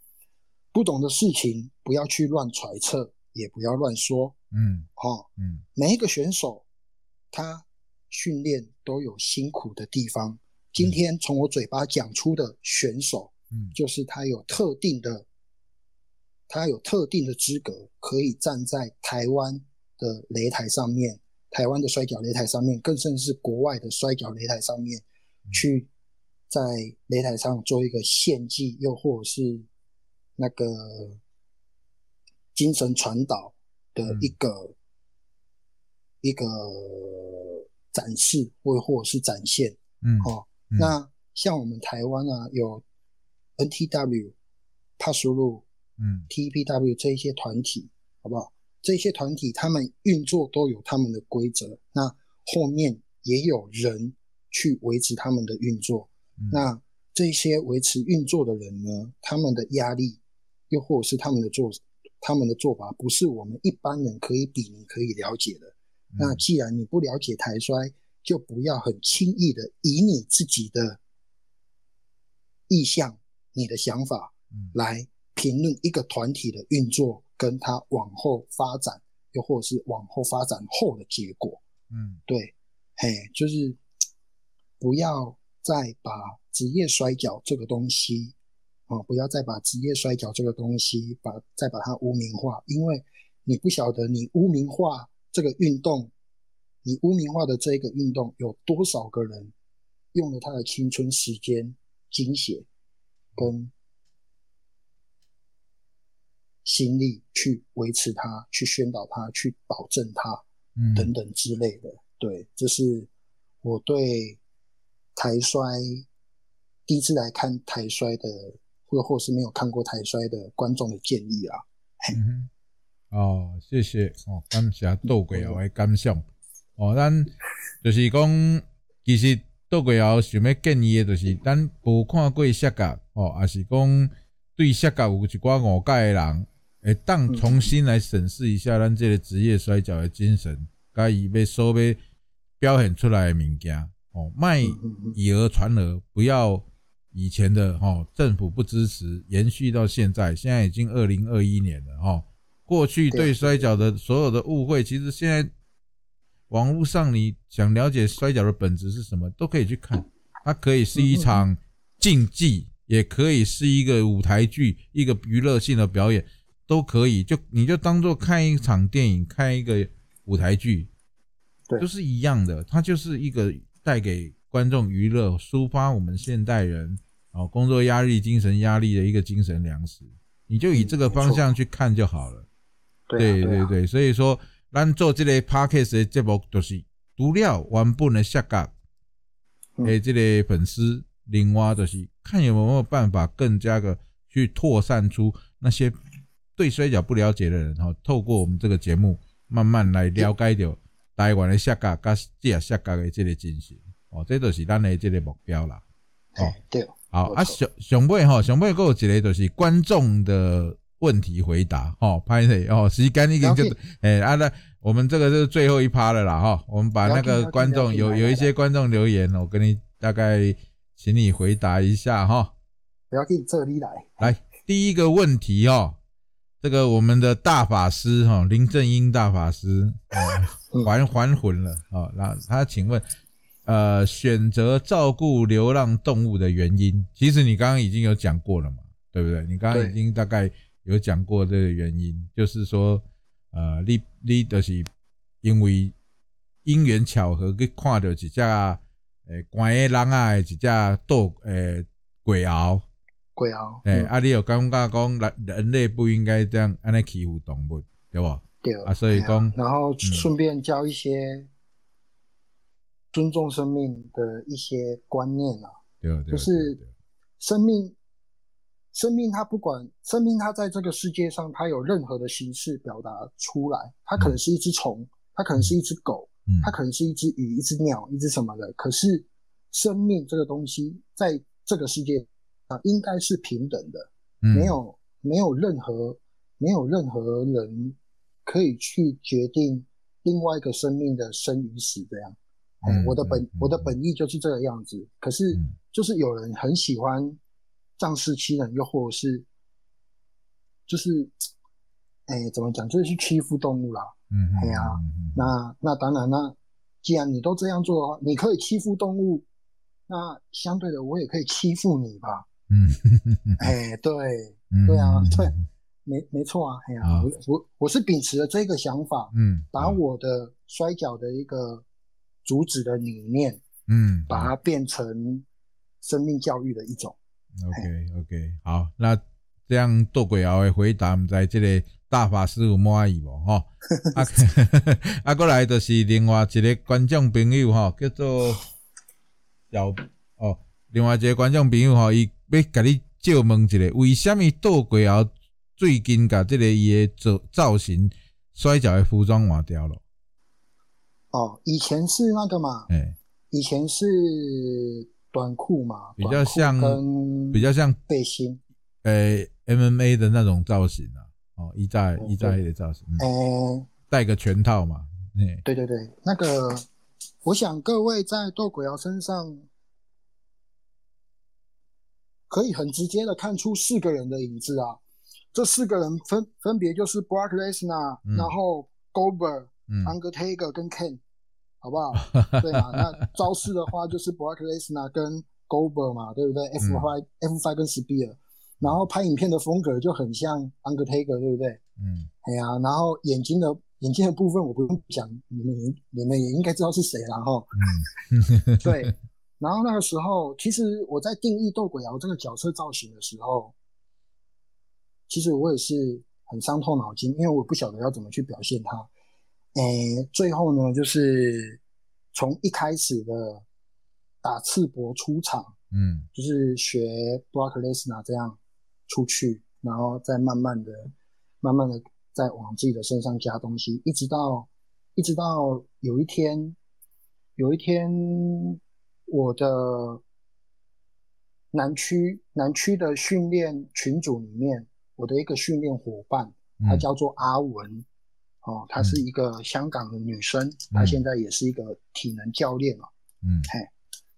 不懂的事情不要去乱揣测，也不要乱说嗯哦。嗯每一个选手他训练都有辛苦的地方。今天从我嘴巴讲出的选手，嗯就是他有特定的，他有特定的资格，可以站在台湾的擂台上面，台湾的摔跤擂台上面，更甚至是国外的摔跤擂台上面，去在擂台上做一个献祭，又或者是那个精神传导的一个一个展示，或或者是展现。嗯，哦，那像我们台湾啊，有 NTW、帕苏路、嗯 TPW 这一些团体，好不好？这些团体他们运作都有他们的规则，那后面也有人去维持他们的运作。那这些维持运作的人呢，他们的压力，又或者是他们的做他们的做法，不是我们一般人可以比拟、可以了解的。那既然你不了解台摔，就不要很轻易的以你自己的意向、你的想法来评论一个团体的运作，跟他往后发展，又或者是往后发展后的结果。嗯，对，嘿，就是不要再把职业摔跤这个东西，啊，不要再把职业摔跤这个东西，把再把它污名化，因为你不晓得你污名化这个运动。你污名化的这个运动，有多少个人用了他的青春、时间、精血跟心力去维持它、去宣导它、去保证它，嗯，等等之类的。对，这是我对台摔第一次来看台摔的，或或是没有看过台摔的观众的建议啊。嗯，哦，谢谢。哦，感谢杜桂瑶的感想。哦，咱就是讲，其实倒过后想要建议的，就是咱无看过摔角，哦，也是讲对摔角有一寡误解的人，会当重新来审视一下咱这个职业摔跤的精神，甲伊要所要表现出来的物件，哦，卖以讹传讹，不要以前的哦，政府不支持，延续到现在，现在已经二零二一年了，哈，过去对摔跤的所有的误会，其实现在。网络上，你想了解摔跤的本质是什么，都可以去看。它可以是一场竞技，也可以是一个舞台剧，一个娱乐性的表演，都可以。就你就当做看一场电影，看一个舞台剧，对，都是一样的。它就是一个带给观众娱乐、抒发我们现代人哦工作压力、精神压力的一个精神粮食。你就以这个方向去看就好了。对对对，所以说。咱做这类 podcast 的节目，就是除了原本的下角诶，这类粉丝，另外就是看有没有办法更加的去扩散出那些对摔跤不了解的人，哈，透过我们这个节目，慢慢来了解到台湾的下角甲这下角的这个精神，哦，这都是咱的这个目标啦。哦，对，好啊，上上尾吼，上尾还有一个就是观众的。问题回答，哦，拍的哦，时间已经就，哎，啊，那我们这个是最后一趴了啦，哈，我们把那个观众有有一些观众留言，我跟你大概请你回答一下，哈。不要给这里来。来，第一个问题哦，这个我们的大法师哈林正英大法师还 还魂了啊，那他请问，呃，选择照顾流浪动物的原因，其实你刚刚已经有讲过了嘛，对不对？你刚刚已经大概。有讲过这个原因，就是说，呃，你你就是因为因缘巧合去看到一只诶，关的人啊，一只斗诶鬼獒，鬼獒，诶，啊，你有感觉讲人人类不应该这样安尼欺负动物，对不？对啊，所以讲，然后顺便教一些尊重生命的一些观念啊，对，就是生命。生命，它不管生命，它在这个世界上，它有任何的形式表达出来。它可能是一只虫，它可能是一只狗，它可能是一只鱼、一只鸟、一只什么的。可是，生命这个东西，在这个世界啊，应该是平等的，没有没有任何没有任何人可以去决定另外一个生命的生与死这样。我的本我的本意就是这个样子。可是，就是有人很喜欢。仗势欺人，又或者是，就是，哎，怎么讲？就是去欺负动物啦。嗯，哎呀，那那当然，那既然你都这样做的话，你可以欺负动物，那相对的，我也可以欺负你吧。嗯，哎，对，对啊，对，没没错啊，哎呀、啊我我我是秉持了这个想法，嗯，把我的摔跤的一个主旨的理念，嗯，把它变成生命教育的一种。OK OK，好，那这样斗鬼瑶的回答，毋知这个大法师有满意无吼？啊，啊，过来就是另外一个观众朋友哈，叫做小哦，另外一个观众朋友吼，伊要甲你借问一下，为什么斗鬼瑶最近甲这个伊的造造型摔跤的服装换掉了？哦，以前是那个嘛，诶、以前是短裤嘛，比较像比较像背心。呃 MMA 的那种造型啊，哦，一在嗯一在的造型，嗯。诶、戴个拳套嘛，诶、对对对，那个，我想各位在斗鬼瑶身上可以很直接的看出四个人的影子啊。这四个人分分别就是 Brock Lesnar，、嗯然后 Goldberg、嗯 Undertaker 跟 Ken，好不好？对嘛？那招式的话就是 Brock Lesnar 跟 Goldberg 嘛，对不对？F five、F five 跟 Spear，然后拍影片的风格就很像 Undertaker，对不对？嗯哎呀，然后眼睛的眼睛的部分我不用讲，你们也你们也应该知道是谁了哈。嗯 对，然后那个时候，其实我在定义斗鬼瑶这个角色造型的时候，其实我也是很伤透脑筋，因为我不晓得要怎么去表现它。诶，最后呢，就是从一开始的打赤膊出场，嗯就是学 Brock Lesnar 这样出去，然后再慢慢的、慢慢的再往自己的身上加东西，一直到一直到有一天，有一天我的南区南区的训练群组里面，我的一个训练伙伴，她嗯叫做阿文。哦，她是一个香港的女生，她现在也是一个体能教练哦。嗯嘿，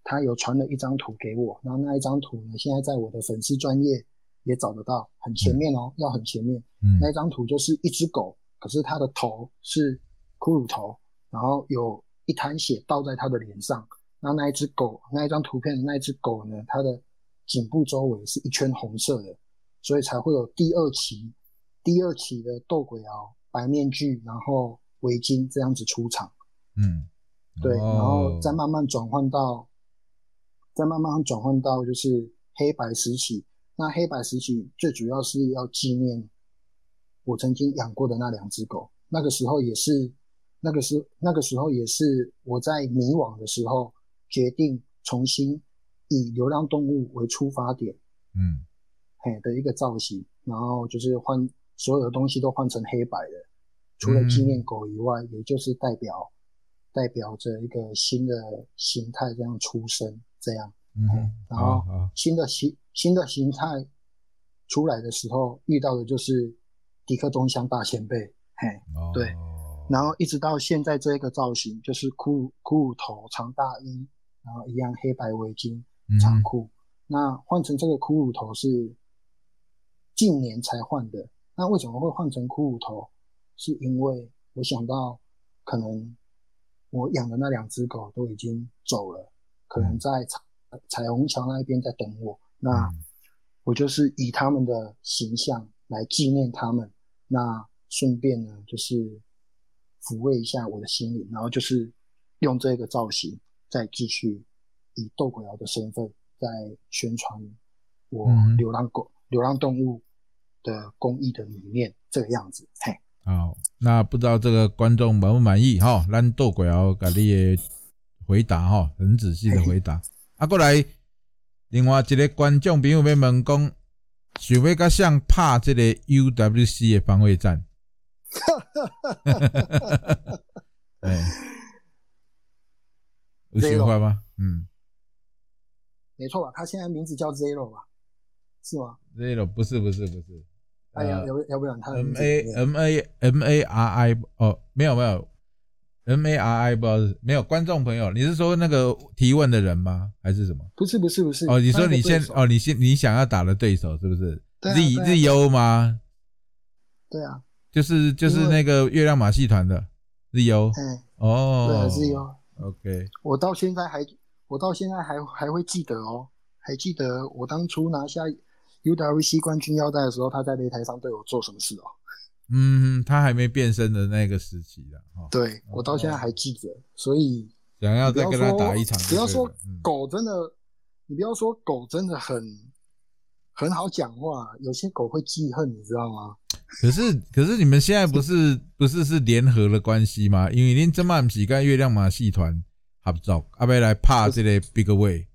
她有传了一张图给我，然后那一张图呢，现在在我的粉丝专业也找得到，很前面哦，要很前面。嗯那一张图就是一只狗，可是它的头是骷髅头，然后有一滩血倒在它的脸上。那那一只狗，那一张图片的那一只狗呢，它的颈部周围是一圈红色的，所以才会有第二期，第二期的斗鬼獒白面具，然后围巾这样子出场。嗯，对，哦然后再慢慢转换到，再慢慢转换到就是黑白时期。那黑白时期最主要是要纪念我曾经养过的那两只狗。那个时候也是，那个时那个时候也是我在迷惘的时候，决定重新以流浪动物为出发点，嗯。嘿的一个造型，然后就是换所有的东西都换成黑白的，除了纪念狗以外，也就是代表代表着一个新的形态这样出生，这样嗯，然后新的形新的形态出来的时候，遇到的就是迪克东乡大前辈，嘿，哦对。然后一直到现在这个造型，就是骷髅骷髅头长大衣，然后一样黑白围巾嗯长裤。那换成这个骷髅头是近年才换的。那为什么会换成骷髅头？是因为我想到可能我养的那两只狗都已经走了，可能在彩彩虹桥那边在等我。那嗯我就是以他们的形象来纪念他们，那顺便呢就是抚慰一下我的心灵，然后就是用这个造型再继续以斗鬼瑶的身份在宣传我嗯流浪狗、流浪动物的公益的理念，这个样子。嘿，好，那不知道这个观众满不满意哈？咱斗鬼瑶给你的回答哈，很仔细的回答。啊，过来，另外一个观众朋友要问讲，想要甲像拍这个 UWC 的防卫战，哎，有想法吗？嗯，没错吧？他现在名字叫 Zero 吧？是吗？Zero 不是不是不是，哎呀，呃要不要不然他 M A M A M A R I 哦，没有没有 M A R I 不知道是没有观众朋友，你是说那个提问的人吗？还是什么？不是不是不是哦，你说你现哦，你现你想要打的对手是不是对啊 Z Z O 吗？对啊，就是就是那个月亮马戏团的 Z O 嗯，哦，对啊，Zero。OK，我到现在还，我到现在还还会记得哦，还记得我当初拿下 UWC 冠军腰带的时候，他在擂台上对我做什么事哦？嗯，他还没变身的那个时期的哈。对我到现在还记得，所以想要再跟他打一场，不要说狗真的，你不要说狗真的很很好讲话，有些狗会记恨，你知道吗？可是可是你们现在不是 不是是联合的关系吗？因为您这么是跟月亮马戏团合作，阿贝来拍这个 Big Way，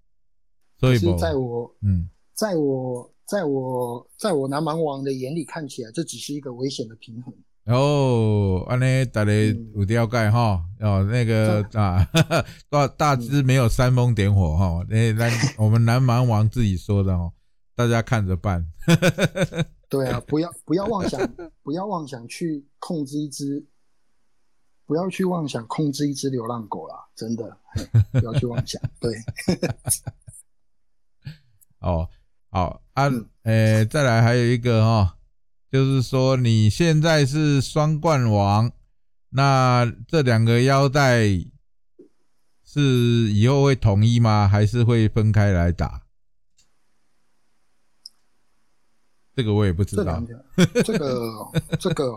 所以在我嗯，在我在我在我南蛮王的眼里看起来，这只是一个危险的平衡。哦，安尼大家有了解哈，哦那个啊，大大致没有煽风点火哈，那那我们南蛮王自己说的哦，大家看着办。对啊，不要不要妄想，不要妄想去控制一只，不要去妄想控制一只流浪狗啦，真的不要去妄想。对，哦，好啊，诶，再来还有一个哈，就是说你现在是双冠王，那这两个腰带是以后会统一吗？还是会分开来打？这个我也不知道。这个这个，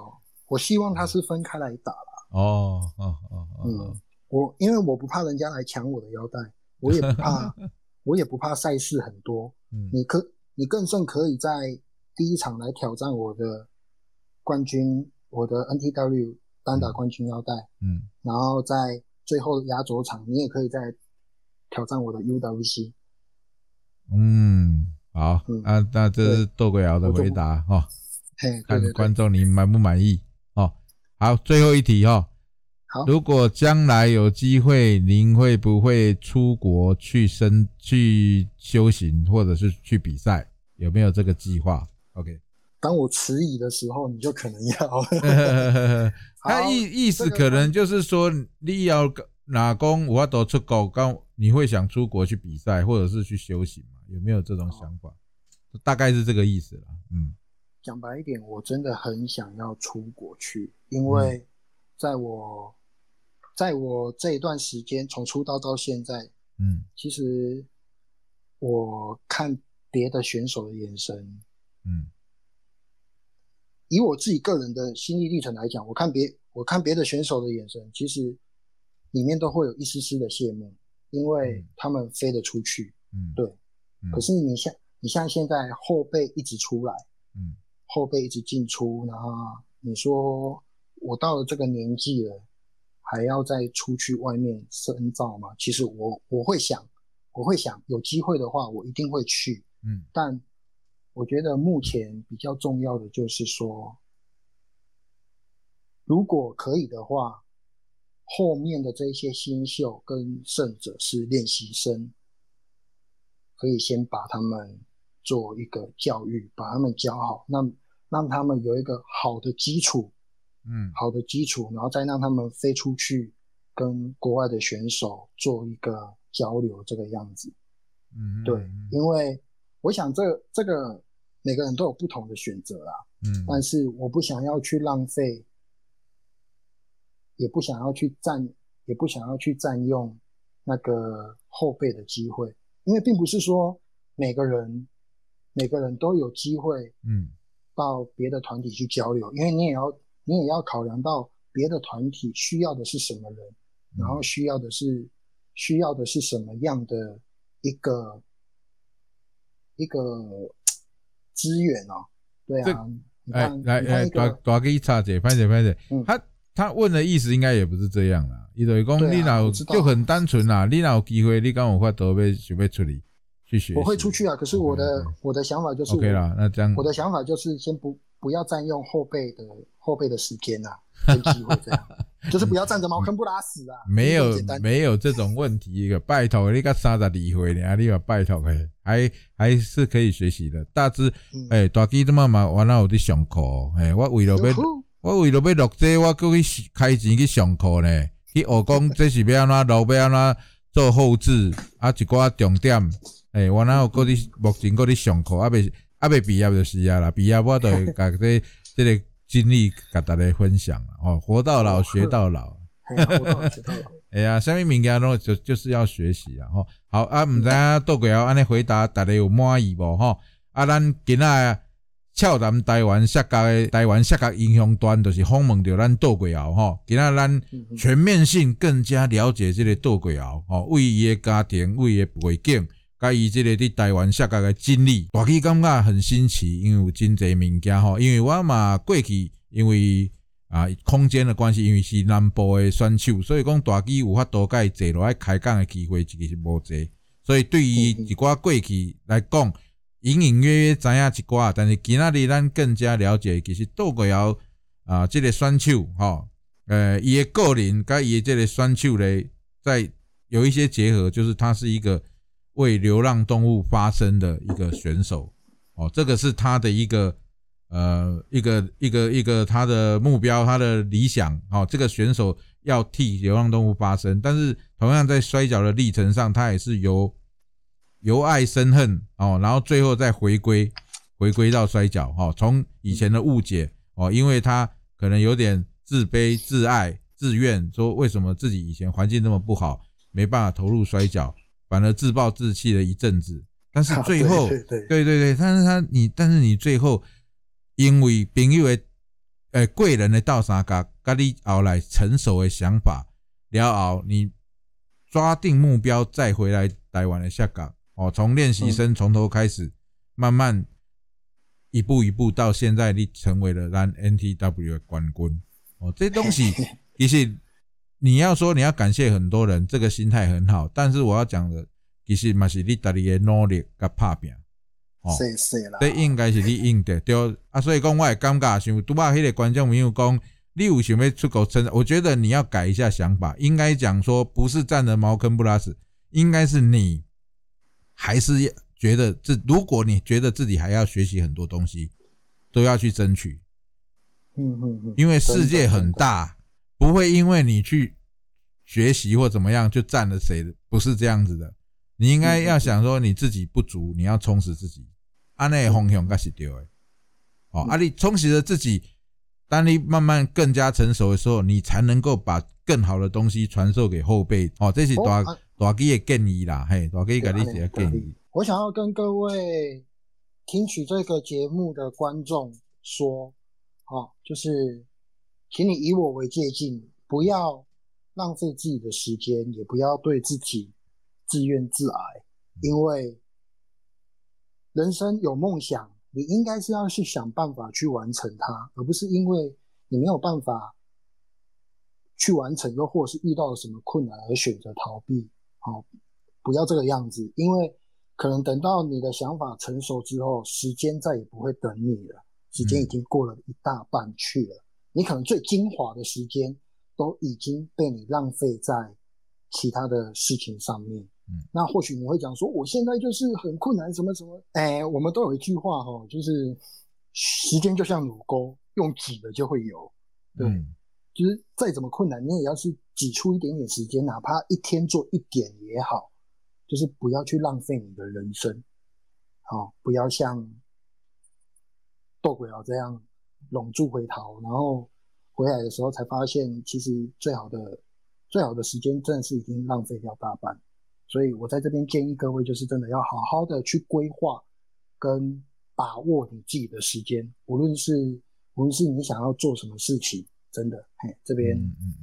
我希望他是分开来打了。哦哦哦嗯，我因为我不怕人家来抢我的腰带，我也不怕，我也不怕赛事很多。嗯，你可你更甚可以在第一场来挑战我的冠军，我的 NTW 单打冠军腰带。嗯，然后在最后的压轴场，你也可以在挑战我的 UWC。嗯。好，那那这是窦鬼尧的回答哈，看观众你满不满意哦？好，最后一题哈，好，如果将来有机会，您会不会出国去生去修行，或者是去比赛？有没有这个计划？OK，当我迟疑的时候，你就可能要。他意意思可能就是说，你要哪公我要都出国，刚你会想出国去比赛，或者是去修行吗？有没有这种想法？大概是这个意思了。嗯，讲白一点，我真的很想要出国去，因为在我在我这一段时间，从出道到现在，嗯，其实我看别的选手的眼神，嗯，以我自己个人的心历历程来讲，我看别我看别的选手的眼神，其实里面都会有一丝丝的羡慕，因为他们飞得出去。嗯，对。可是你像你像现在后辈一直出来，嗯，后辈一直进出，然后你说我到了这个年纪了，还要再出去外面深造吗？其实我我会想，我会想有机会的话，我一定会去，嗯，但我觉得目前比较重要的就是说，如果可以的话，后面的这些新秀跟胜者是练习生。可以先把他们做一个教育，把他们教好，让让他们有一个好的基础，嗯，好的基础，然后再让他们飞出去跟国外的选手做一个交流，这个样子，嗯，对，因为我想这这个每个人都有不同的选择啦，嗯，但是我不想要去浪费，也不想要去占，也不想要去占用那个后辈的机会。因为并不是说每个人每个人都有机会，嗯，到别的团体去交流，因为你也要你也要考量到别的团体需要的是什么人，然后需要的是需要的是什么样的一个一个资源哦，对啊，哎来哎，大大给插姐，拍姐拍姐，他他问的意思应该也不是这样啦。伊就讲，你老就很单纯啦。你老有机会，你刚有法都要准备处理去学。我会出去啊，可是我的我的想法就是，OK 啦，那这样我的想法就是先不不要占用后辈的后辈的时间呐，跟机会这样，就是不要占着茅坑不拉屎啊。没有没有这种问题，一个拜托你个三十二岁呢，你要拜托嘿，还还是可以学习的。大致哎，大几这么嘛，我那有在上课，哎，我为了要我为了要录这，我过去开钱去上课呢。去学讲这是要安怎路要安怎做后置，啊一寡重点，诶，我哪有搁伫目前搁伫上课，啊未啊未毕业就是啊啦，毕业我都会甲这 这个经历甲大家分享哦，活到老学到老，哎呀，啥物物件拢就就是要学习啊吼。好啊，毋知影倒过后安尼回答大家有满意无吼？啊，咱今仔俏南台湾下角的台湾下角英雄端，就是访问着咱倒轨后吼，今仔咱全面性更加了解这个倒轨后吼，为伊的家庭，为伊的背景，甲伊这个伫台湾下角的经历，大家感觉很新奇，因为有真侪物件吼，因为我嘛过去因为。啊，空间的关系，因为是南部的选手，所以讲大机有法度甲伊坐落来开讲的机会其实是无济，所以对于一寡过去来讲，隐隐约约知影一寡，但是今仔日咱更加了解，其实杜国尧啊，这个选手吼，呃，伊的个人甲伊这个选手咧，在有一些结合，就是他是一个为流浪动物发声的一个选手，哦，这个是他的一个。呃，一个一个一个他的目标，他的理想，哦，这个选手要替流浪动物发声，但是同样在摔跤的历程上，他也是由由爱生恨，哦，然后最后再回归回归到摔跤，哦，从以前的误解，哦，因为他可能有点自卑、自爱、自怨，说为什么自己以前环境那么不好，没办法投入摔跤，反而自暴自弃了一阵子，但是最后，对对对对，但是他你，但是你最后。因为朋友的诶贵人的倒三角，甲你后来成熟的想法了后，你抓定目标再回来台湾的下岗哦，从练习生从头开始，慢慢一步一步到现在，你成为了咱 NTW 的冠军哦。这东西 其实你要说你要感谢很多人，这个心态很好，但是我要讲的其实嘛是你家己的努力甲拍拼。哦。这应该是你应的对啊，所以讲我也尴尬，像拄把迄个观众朋友讲，你有想要出口称，我觉得你要改一下想法，应该讲说不是占着茅坑不拉屎，应该是你还是觉得这，如果你觉得自己还要学习很多东西，都要去争取。嗯嗯嗯。因为世界很大，不会因为你去学习或怎么样就占了谁的，不是这样子的。你应该要想说你自己不足，你要充实自己，安内方向才是对的。哦，啊，你充实了自己，当你慢慢更加成熟的时候，你才能够把更好的东西传授给后辈。哦，这是大大基的建议啦，嘿，大基给你些建议。我想要跟各位听取这个节目的观众说，哦，就是，请你以我为借鉴，不要浪费自己的时间，也不要对自己。自怨自艾，因为人生有梦想，你应该是要去想办法去完成它，而不是因为你没有办法去完成，又或是遇到了什么困难而选择逃避。好，不要这个样子，因为可能等到你的想法成熟之后，时间再也不会等你了，时间已经过了一大半去了，你可能最精华的时间都已经被你浪费在其他的事情上面。嗯那或许你会讲说，我现在就是很困难，什么什么？哎，我们都有一句话哈，就是时间就像乳沟，用挤的就会有。对，就是再怎么困难，你也要是挤出一点点时间，哪怕一天做一点也好，就是不要去浪费你的人生。好，不要像斗鬼佬这样拢住回逃，然后回来的时候才发现，其实最好的最好的时间真的是已经浪费掉大半。所以我在这边建议各位，就是真的要好好的去规划跟把握你自己的时间，无论是无论是你想要做什么事情，真的，嘿，这边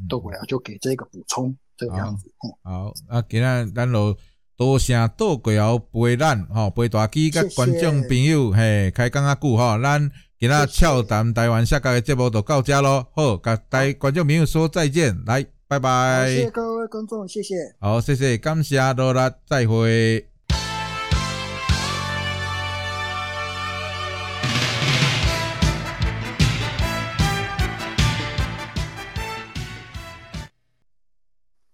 豆鬼啊就给这个补充这个样子。好，啊，今日咱就多谢豆鬼啊陪咱吼陪大机甲观众朋友嘿开讲啊久吼，咱今日俏谈台湾下个的节目就到这咯，好，甲大观众朋友说再见，来。拜拜，谢谢各位观众，谢谢。好，谢谢，感谢罗拉，再会。